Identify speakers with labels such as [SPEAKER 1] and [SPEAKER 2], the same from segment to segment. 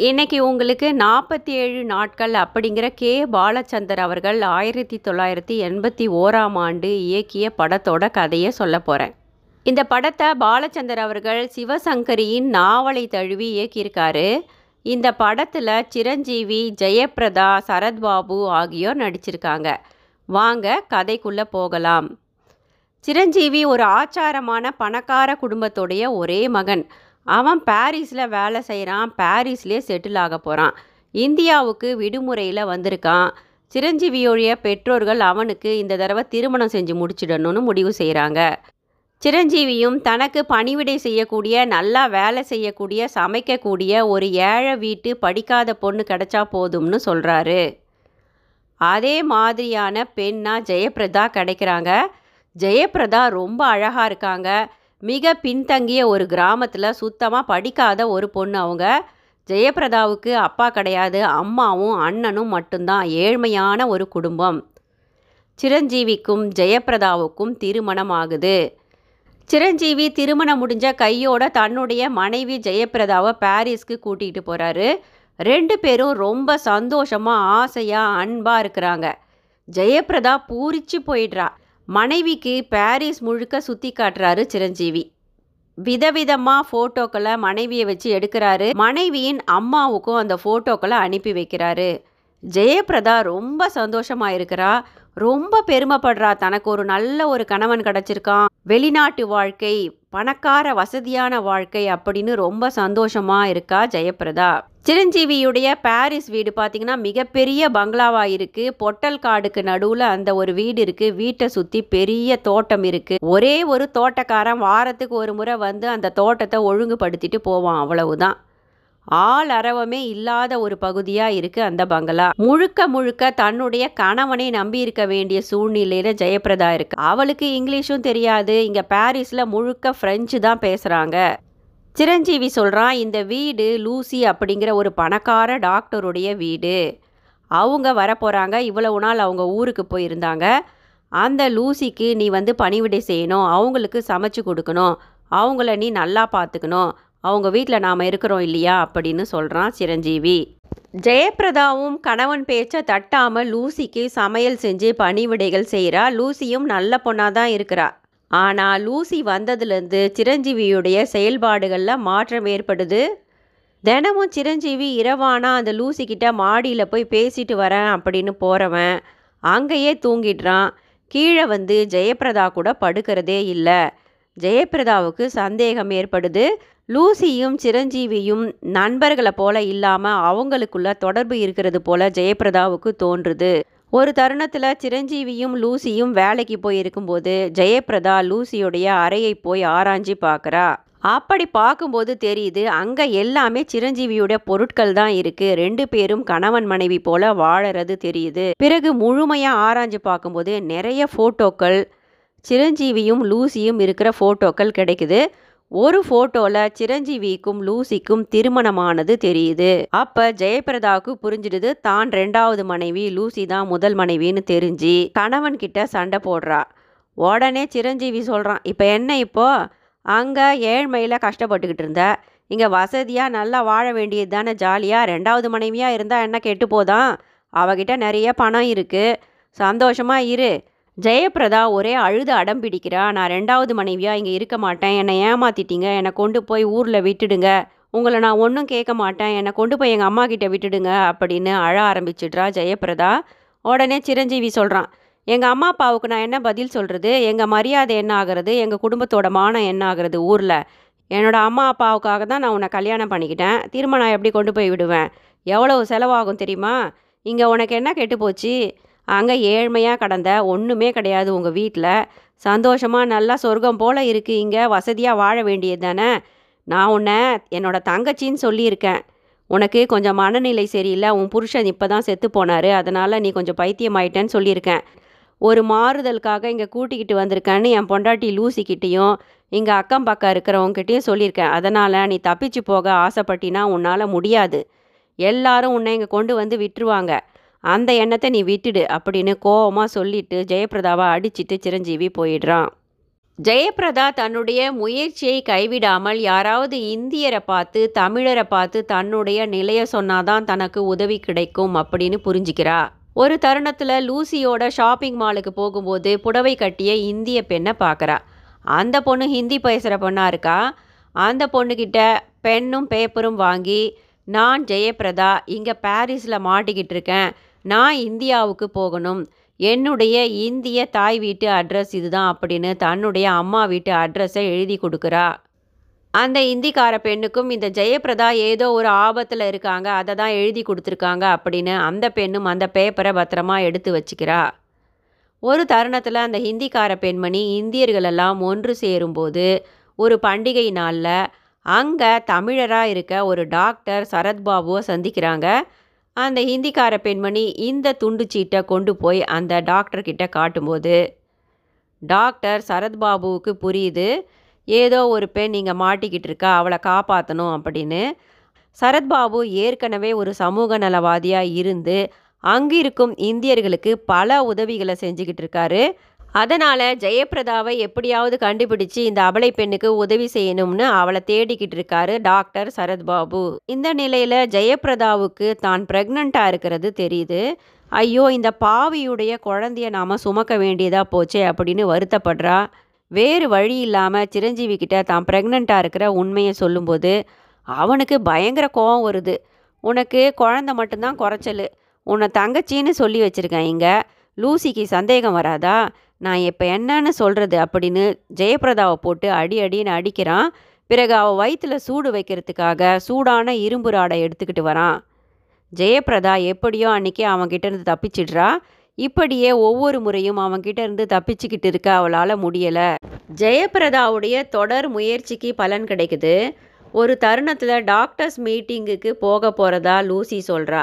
[SPEAKER 1] இன்னைக்கு உங்களுக்கு நாற்பத்தி ஏழு நாட்கள் அப்படிங்கிற கே. பாலச்சந்தர் அவர்கள் ஆயிரத்தி தொள்ளாயிரத்தி எண்பத்தி ஓராம் ஆண்டு இயக்கிய படத்தோட கதையை சொல்ல போகிறேன் இந்த படத்தை பாலச்சந்தர் அவர்கள் சிவசங்கரியின் நாவலை தழுவி இயக்கியிருக்காரு. இந்த படத்தில் சிரஞ்சீவி ஜெயப்பிரதா சரத்பாபு ஆகியோர் நடிச்சிருக்காங்க. வாங்க கதைக்குள்ளே போகலாம். சிரஞ்சீவி ஒரு ஆச்சாரமான பணக்கார குடும்பத்துடைய ஒரே மகன். அவன் பாரிஸில் வேலை செய்கிறான் பாரிஸ்லேயே செட்டில் ஆக போகிறான் இந்தியாவுக்கு விடுமுறையில் வந்திருக்கான். சிரஞ்சீவியோடைய பெற்றோர்கள் அவனுக்கு இந்த தடவை திருமணம் செஞ்சு முடிச்சிடணும்னு முடிவு செய்கிறாங்க சிரஞ்சீவியும் தனக்கு பணிவிடை செய்யக்கூடிய நல்லா வேலை செய்யக்கூடிய சமைக்கக்கூடிய ஒரு ஏழை வீட்டு படிக்காத பொண்ணு கிடைச்சா போதும்னு சொல்கிறாரு அதே மாதிரியான பெண்ணாக ஜெயபிரதா கிடைக்கிறாங்க. ஜெயபிரதா ரொம்ப அழகாக இருக்காங்க. மிக பின்தங்கிய ஒரு கிராமத்தில் சுத்தமாக படிக்காத ஒரு பொண்ணு அவங்க. ஜெயபிரதாவுக்கு அப்பா கிடையாது அம்மாவும் அண்ணனும் மட்டும்தான் ஏழ்மையான ஒரு குடும்பம். சிரஞ்சீவிக்கும் ஜெயபிரதாவுக்கும் திருமணம் ஆகுது. சிரஞ்சீவி திருமணம் முடிஞ்ச கையோட தன்னுடைய மனைவி ஜெயபிரதாவை பாரிஸ்க்கு கூட்டிகிட்டு போகிறாரு ரெண்டு பேரும் ரொம்ப சந்தோஷமாக ஆசையாக அன்பாக இருக்கிறாங்க. ஜெயபிரதா பூரிச்சு போயிடுறா. மனைவிக்கு பாரிஸ் முழுக்க சுற்றி காட்டுறாரு சிரஞ்சீவி. விதவிதமாக ஃபோட்டோக்களை மனைவியை வச்சு எடுக்கிறாரு. மனைவியின் அம்மாவுக்கும் அந்த ஃபோட்டோக்களை அனுப்பி வைக்கிறாரு. ஜெயபிரதா ரொம்ப சந்தோஷமாக இருக்கிறா ரொம்ப பெருமைப்படுறா. தனக்கு ஒரு நல்ல ஒரு கணவன் கிடச்சிருக்கான். வெளிநாட்டு வாழ்க்கை பணக்கார வசதியான வாழ்க்கை அப்படின்னு ரொம்ப சந்தோஷமாக இருக்கா ஜெயபிரதா சிரஞ்சீவியுடைய பாரிஸ் வீடு பார்த்தீங்கன்னா மிகப்பெரிய பங்களாவாக இருக்கு பொட்டல் காடுக்கு நடுவில் அந்த ஒரு வீடு இருக்கு. வீட்டை சுற்றி பெரிய தோட்டம் இருக்கு. ஒரே ஒரு தோட்டக்காரன் வாரத்துக்கு ஒரு முறை வந்து அந்த தோட்டத்தை ஒழுங்குபடுத்திட்டு போவான். அவ்வளவுதான். ஆள் அரவமே இல்லாத ஒரு பகுதியாக இருக்குது அந்த பங்களா. முழுக்க முழுக்க தன்னுடைய கணவனை நம்பி இருக்க வேண்டிய சூழ்நிலையில் ஜெயபிரதா இருக்கு. அவளுக்கு இங்கிலீஷும் தெரியாது. இங்கே பாரிஸில் முழுக்க ஃப்ரெஞ்சு தான் பேசுகிறாங்க சிரஞ்சீவி சொல்கிறான் இந்த வீடு லூசி அப்படிங்கிற ஒரு பணக்கார டாக்டருடைய வீடு. அவங்க வரப்போகிறாங்க இவ்வளவு நாள் அவங்க ஊருக்கு போயிருந்தாங்க. அந்த லூசிக்கு நீ வந்து பணிவிடை செய்யணும். அவங்களுக்கு சமைச்சு கொடுக்கணும். அவங்கள நீ நல்லா பார்த்துக்கணும் அவங்க வீட்டில் நாம் இருக்கிறோம் இல்லையா அப்படின்னு சொல்கிறான் சிரஞ்சீவி. ஜெயபிரதாவும் கணவன் பேச்சை தட்டாமல் லூசிக்கு சமையல் செஞ்சு பணிவிடைகள் செய்கிறா லூசியும் நல்ல பொண்ணாக தான் இருக்கிறா. ஆனால் லூசி வந்ததுலேருந்து சிரஞ்சீவியுடைய செயல்பாடுகளில் மாற்றம் ஏற்படுது. தினமும் சிரஞ்சீவி இரவானா அந்த லூசிக்கிட்ட மாடியில் போய் பேசிட்டு வரேன் அப்படின்னு போகிறவன் அங்கேயே தூங்கிடுறான். கீழே வந்து ஜெயபிரதா கூட படுக்கிறதே இல்லை. ஜெயபிரதாவுக்கு சந்தேகம் ஏற்படுது. லூசியும் சிரஞ்சீவியும் நண்பர்களை போல இல்லாமல் அவங்களுக்குள்ள தொடர்பு இருக்கிறது போல ஜெயபிரதாவுக்கு தோன்றுது. ஒரு தருணத்தில் சிரஞ்சீவியும் லூசியும் வேலைக்கு போய் இருக்கும்போது ஜெயபிரதா லூசியுடைய அறையை போய் ஆராய்ஞ்சி பார்க்குறா. அப்படி பார்க்கும்போது தெரியுது அங்கே எல்லாமே சிரஞ்சீவியுடைய பொருட்கள் தான் இருக்குது ரெண்டு பேரும் கணவன் மனைவி போல வாழறது தெரியுது. பிறகு முழுமையாக ஆராய்ஞ்சு பார்க்கும்போது நிறைய ஃபோட்டோக்கள் சிரஞ்சீவியும் லூசியும் இருக்கிற ஃபோட்டோக்கள் கிடைக்குது. ஒரு ஃபோட்டோவில் சிரஞ்சீவிக்கும் லூசிக்கும் திருமணமானது தெரியுது. அப்போ ஜெயபிரதாவுக்கு புரிஞ்சிடுது தான் ரெண்டாவது மனைவி லூசி தான் முதல் மனைவின்னு தெரிஞ்சு கணவன் கிட்ட சண்டை போடுறா. உடனே சிரஞ்சீவி சொல்கிறான் இப்போ என்ன இப்போ? அங்கே ஏழ்மையில் கஷ்டப்பட்டுக்கிட்டு இருந்த. இங்கே வசதியாக நல்லா வாழ வேண்டியது தானே ஜாலியாக ரெண்டாவது மனைவியாக இருந்தால் என்ன கெட்டு போதான்? அவகிட்ட நிறைய பணம் இருக்குது சந்தோஷமாக இரு. ஜெயபிரதா ஒரே அழுது அடம் பிடிக்கிறா. நான் ரெண்டாவது மனைவியாக இங்கே இருக்க மாட்டேன். என்னை ஏமாத்திட்டீங்க. என்னை கொண்டு போய் ஊரில் விட்டுடுங்க. உங்களை நான் ஒன்றும் கேட்க மாட்டேன். என்னை கொண்டு போய் எங்கள் அம்மா கிட்டே விட்டுடுங்க அப்படின்னு அழ ஆரம்பிச்சிட்றா ஜெயபிரதா உடனே சிரஞ்சீவி சொல்கிறான் எங்கள் அம்மா அப்பாவுக்கு நான் என்ன பதில் சொல்கிறது எங்கள் மரியாதை என்ன ஆகிறது? எங்கள் குடும்பத்தோட மானம் என்ன ஆகிறது ஊரில்? என்னோடய அம்மா அப்பாவுக்காக தான் நான் உன்னை கல்யாணம் பண்ணிக்கிட்டேன். திருமணம் எப்படி கொண்டு போய் விடுவேன்? எவ்வளவு செலவாகும் தெரியுமா? இங்கே உனக்கு என்ன கெட்டு போச்சு? அங்கே ஏழ்மையாக கடந்த ஒன்றுமே கிடையாது உங்கள் வீட்டில் சந்தோஷமாக நல்லா சொர்க்கம் போல் இருக்குது இங்கே வசதியாக வாழ வேண்டியது தானே? நான் உன்னை என்னோடய தங்கச்சின்னு சொல்லியிருக்கேன். உனக்கு கொஞ்சம் மனநிலை சரியில்லை. உன் புருஷன் இப்போ தான் செத்து போனார். அதனால் நீ கொஞ்சம் பைத்தியமாயிட்டேன்னு சொல்லியிருக்கேன். ஒரு மாறுதலுக்காக இங்கே கூட்டிக்கிட்டு வந்திருக்கேன்னு என் பொண்டாட்டி லூசிக்கிட்டேயும் இங்கே அக்கம் பக்கம் இருக்கிறவங்ககிட்டையும் சொல்லியிருக்கேன். அதனால் நீ தப்பிச்சு போக ஆசைப்பட்டினா உன்னால் முடியாது. எல்லாரும் உன்னை இங்கே கொண்டு வந்து விட்டுருவாங்க. அந்த எண்ணத்தை நீ விட்டுடு அப்படின்னு கோவமாக சொல்லிட்டு ஜெயபிரதாவை அடிச்சிட்டு சிரஞ்சீவி போயிடுறான். ஜெயபிரதா தன்னுடைய முயற்சியை கைவிடாமல் யாராவது இந்தியரை பார்த்து தமிழரை பார்த்து தன்னுடைய நிலையை சொன்னாதான் தனக்கு உதவி கிடைக்கும் அப்படின்னு புரிஞ்சுக்கிறா. ஒரு தருணத்தில் லூசியோட ஷாப்பிங் மாலுக்கு போகும்போது புடவை கட்டிய இந்திய பெண்ணை பார்க்குறா. அந்த பொண்ணு ஹிந்தி பேசுகிற பொண்ணாக இருக்கா? அந்த பொண்ணுக்கிட்ட பென்னும் பேப்பரும் வாங்கி நான் ஜெயபிரதா இங்கே பாரிஸில் மாட்டிக்கிட்டு இருக்கேன். நான் இந்தியாவுக்கு போகணும். என்னுடைய இந்திய தாய் வீட்டு அட்ரஸ் இதுதான் அப்படின்னு தன்னுடைய அம்மா வீட்டு அட்ரஸை எழுதி கொடுக்குறா. அந்த இந்திக்கார பெண்ணுக்கும் இந்த ஜெயபிரதா ஏதோ ஒரு ஆபத்தில் இருக்காங்க அதை தான் எழுதி கொடுத்துருக்காங்க அப்படின்னு அந்த பெண்ணும் அந்த பேப்பரை பத்திரமா எடுத்து வச்சுக்கிறா. ஒரு தருணத்தில் அந்த ஹிந்திக்கார பெண்மணி இந்தியர்களெல்லாம் ஒன்று சேரும்போது ஒரு பண்டிகை நாளில் அங்கே தமிழராக இருக்க ஒரு டாக்டர் சரத்பாபுவை சந்திக்கிறாங்க. அந்த ஹிந்திக்கார பெண்மணி இந்த துண்டு சீட்டை கொண்டு போய் அந்த டாக்டர்கிட்ட காட்டும்போது டாக்டர் சரத்பாபுவுக்கு புரியுது. ஏதோ ஒரு பெண் இங்கே மாட்டிக்கிட்டு இருக்கா அவளை காப்பாற்றணும் அப்படின்னு. சரத்பாபு ஏற்கனவே ஒரு சமூக நலவாதியாக இருந்து அங்கிருக்கும் இந்தியர்களுக்கு பல உதவிகளை செஞ்சுக்கிட்டு இருக்காரு. அதனால் ஜெயபிரதாவை எப்படியாவது கண்டுபிடிச்சு இந்த அபலை பெண்ணுக்கு உதவி செய்யணும்னு அவளை தேடிக்கிட்டு இருக்காரு டாக்டர் சரத்பாபு. இந்த நிலையில் ஜெயபிரதாவுக்கு தான் ப்ரெக்னெண்ட்டாக இருக்கிறது தெரியுது. ஐயோ இந்த பாவியுடைய குழந்தைய நாம் சுமக்க வேண்டியதாக போச்சே அப்படின்னு வருத்தப்படுறா. வேறு வழி இல்லாமல் சிரஞ்சீவி கிட்ட தான் ப்ரெக்னெண்ட்டாக இருக்கிற உண்மையை சொல்லும்போது அவனுக்கு பயங்கர கோவம் வருது. உனக்கு குழந்த மட்டும்தான் குறைச்சல். உன்னை தங்கச்சின்னு சொல்லி வச்சுருக்கேன் இங்கே. லூசிக்கு சந்தேகம் வராதா? நான் இப்போ என்னன்னு சொல்கிறது அப்படின்னு ஜெயபிரதாவை போட்டு அடி அடின்னு அடிக்கிறான். பிறகு அவள் வயிற்றில் சூடு வைக்கிறதுக்காக சூடான இரும்பு ராடை எடுத்துக்கிட்டு வரான். ஜெயபிரதா எப்படியோ அன்றைக்கி அவன்கிட்ட இருந்து தப்பிச்சிடுறா. இப்படியே ஒவ்வொரு முறையும் அவன்கிட்ட இருந்து தப்பிச்சுக்கிட்டு இருக்க அவளால் முடியலை. ஜெயபிரதாவுடைய தொடர் முயற்சிக்கு பலன் கிடைக்குது. ஒரு தருணத்தில் டாக்டர்ஸ் மீட்டிங்குக்கு போக போகிறதா லூசி சொல்கிறா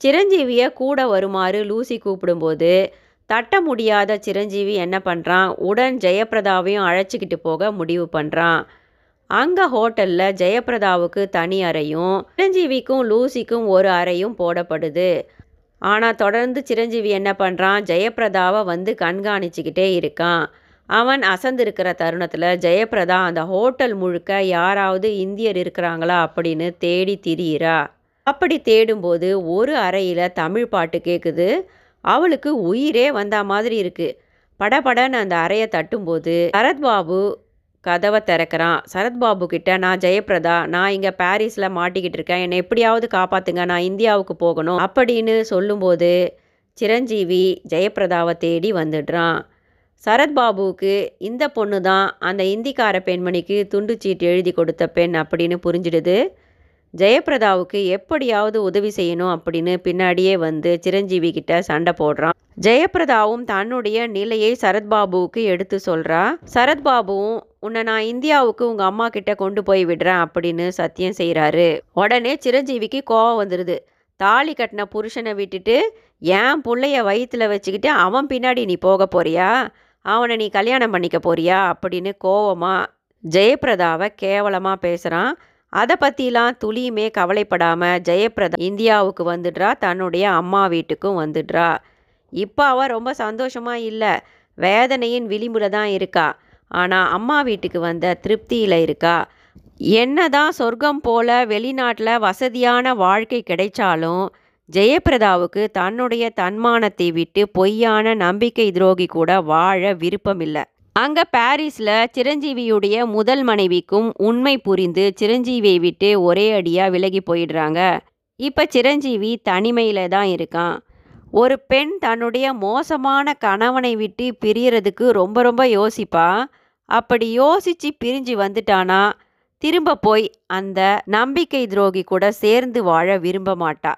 [SPEAKER 1] சிரஞ்சீவியை கூட வருமாறு லூசி கூப்பிடும்போது தட்ட முடியாத சிரஞ்சீவி என்ன பண்ணுறான் உடன் ஜெயபிரதாவையும் அழைச்சிக்கிட்டு போக முடிவு பண்ணுறான் அங்கே ஹோட்டலில் ஜெயபிரதாவுக்கு தனி அறையும் சிரஞ்சீவிக்கும் லூசிக்கும் ஒரு அறையும் போடப்படுது. ஆனால் தொடர்ந்து சிரஞ்சீவி என்ன பண்ணுறான் ஜெயபிரதாவை வந்து கண்காணிச்சுக்கிட்டே இருக்கான். அவன் அசந்திருக்கிற தருணத்தில் ஜெயபிரதா அந்த ஹோட்டல் முழுக்க யாராவது இந்தியர் இருக்கிறாங்களா அப்படின்னு தேடி திரியிறா. அப்படி தேடும்போது ஒரு அறையில் தமிழ் பாட்டு கேட்குது அவளுக்கு உயிரே வந்த மாதிரி இருக்குது படபடன்னு அந்த அறையை தட்டும்போது சரத்பாபு கதவை திறக்கிறான். சரத்பாபு கிட்ட நான் ஜெயபிரதா நான் இங்கே பாரிஸில் மாட்டிக்கிட்டு இருக்கேன். என்னை எப்படியாவது காப்பாற்றுங்க நான் இந்தியாவுக்கு போகணும். அப்படின்னு சொல்லும்போது சிரஞ்சீவி ஜெயபிரதாவை தேடி வந்துடுறான். சரத்பாபுவுக்கு இந்த பொண்ணு தான் அந்த இந்திக்கார பெண்மணிக்கு துண்டுச்சீட்டு எழுதி கொடுத்த பெண் அப்படின்னு புரிஞ்சிடுது. ஜெயபிரதாவுக்கு எப்படியாவது உதவி செய்யணும் அப்படின்னு பின்னாடியே வந்து சிரஞ்சீவி கிட்ட சண்டை போடுறான். ஜெயபிரதாவும் தன்னுடைய நிலையை சரத்பாபுவுக்கு எடுத்து சொல்கிறா சரத்பாபுவும் உன்னை நான் இந்தியாவுக்கு உங்கள் அம்மா கிட்ட கொண்டு போய் விடுறேன் அப்படின்னு சத்தியம் செய்கிறாரு உடனே சிரஞ்சீவிக்கு கோவம் வந்துடுது தாலி கட்டின புருஷனை விட்டுட்டு என் பிள்ளைய வயிற்றில் வச்சுக்கிட்டு அவன் பின்னாடி நீ போக போறியா? அவனை நீ கல்யாணம் பண்ணிக்க போறியா? அப்படின்னு கோவமாக ஜெயபிரதாவை கேவலமாக பேசுகிறான் அதை பற்றிலாம் துளியுமே கவலைப்படாமல் ஜெயபிரதா இந்தியாவுக்கு வந்துடுறா தன்னுடைய அம்மா வீட்டுக்கும் வந்துடுறா. இப்போ அவள் ரொம்ப சந்தோஷமாக இல்லை வேதனையின் விளிம்புல தான் இருக்கா. ஆனால் அம்மா வீட்டுக்கு வந்த திருப்தியில் இருக்கா. என்னதான் சொர்க்கம் போல வெளிநாட்டில் வசதியான வாழ்க்கை கிடைச்சாலும் ஜெயபிரதாவுக்கு தன்னுடைய தன்மானத்தை விட்டு பொய்யான நம்பிக்கை துரோகி கூட வாழ விருப்பமில்லை. அங்கே பாரிஸில் சிரஞ்சீவியுடைய முதல் மனைவிக்கும் உண்மை புரிந்து சிரஞ்சீவியை விட்டு ஒரே அடியாக விலகி போயிடுறாங்க. இப்போ சிரஞ்சீவி தனிமையில் தான் இருக்கான். ஒரு பெண் தன்னுடைய மோசமான கணவனை விட்டு பிரியறதுக்கு ரொம்ப ரொம்ப யோசிப்பா. அப்படி யோசித்து பிரிஞ்சு வந்துட்டானா திரும்ப போய் அந்த நம்பிக்கை துரோகி கூட சேர்ந்து வாழ விரும்ப மாட்டா.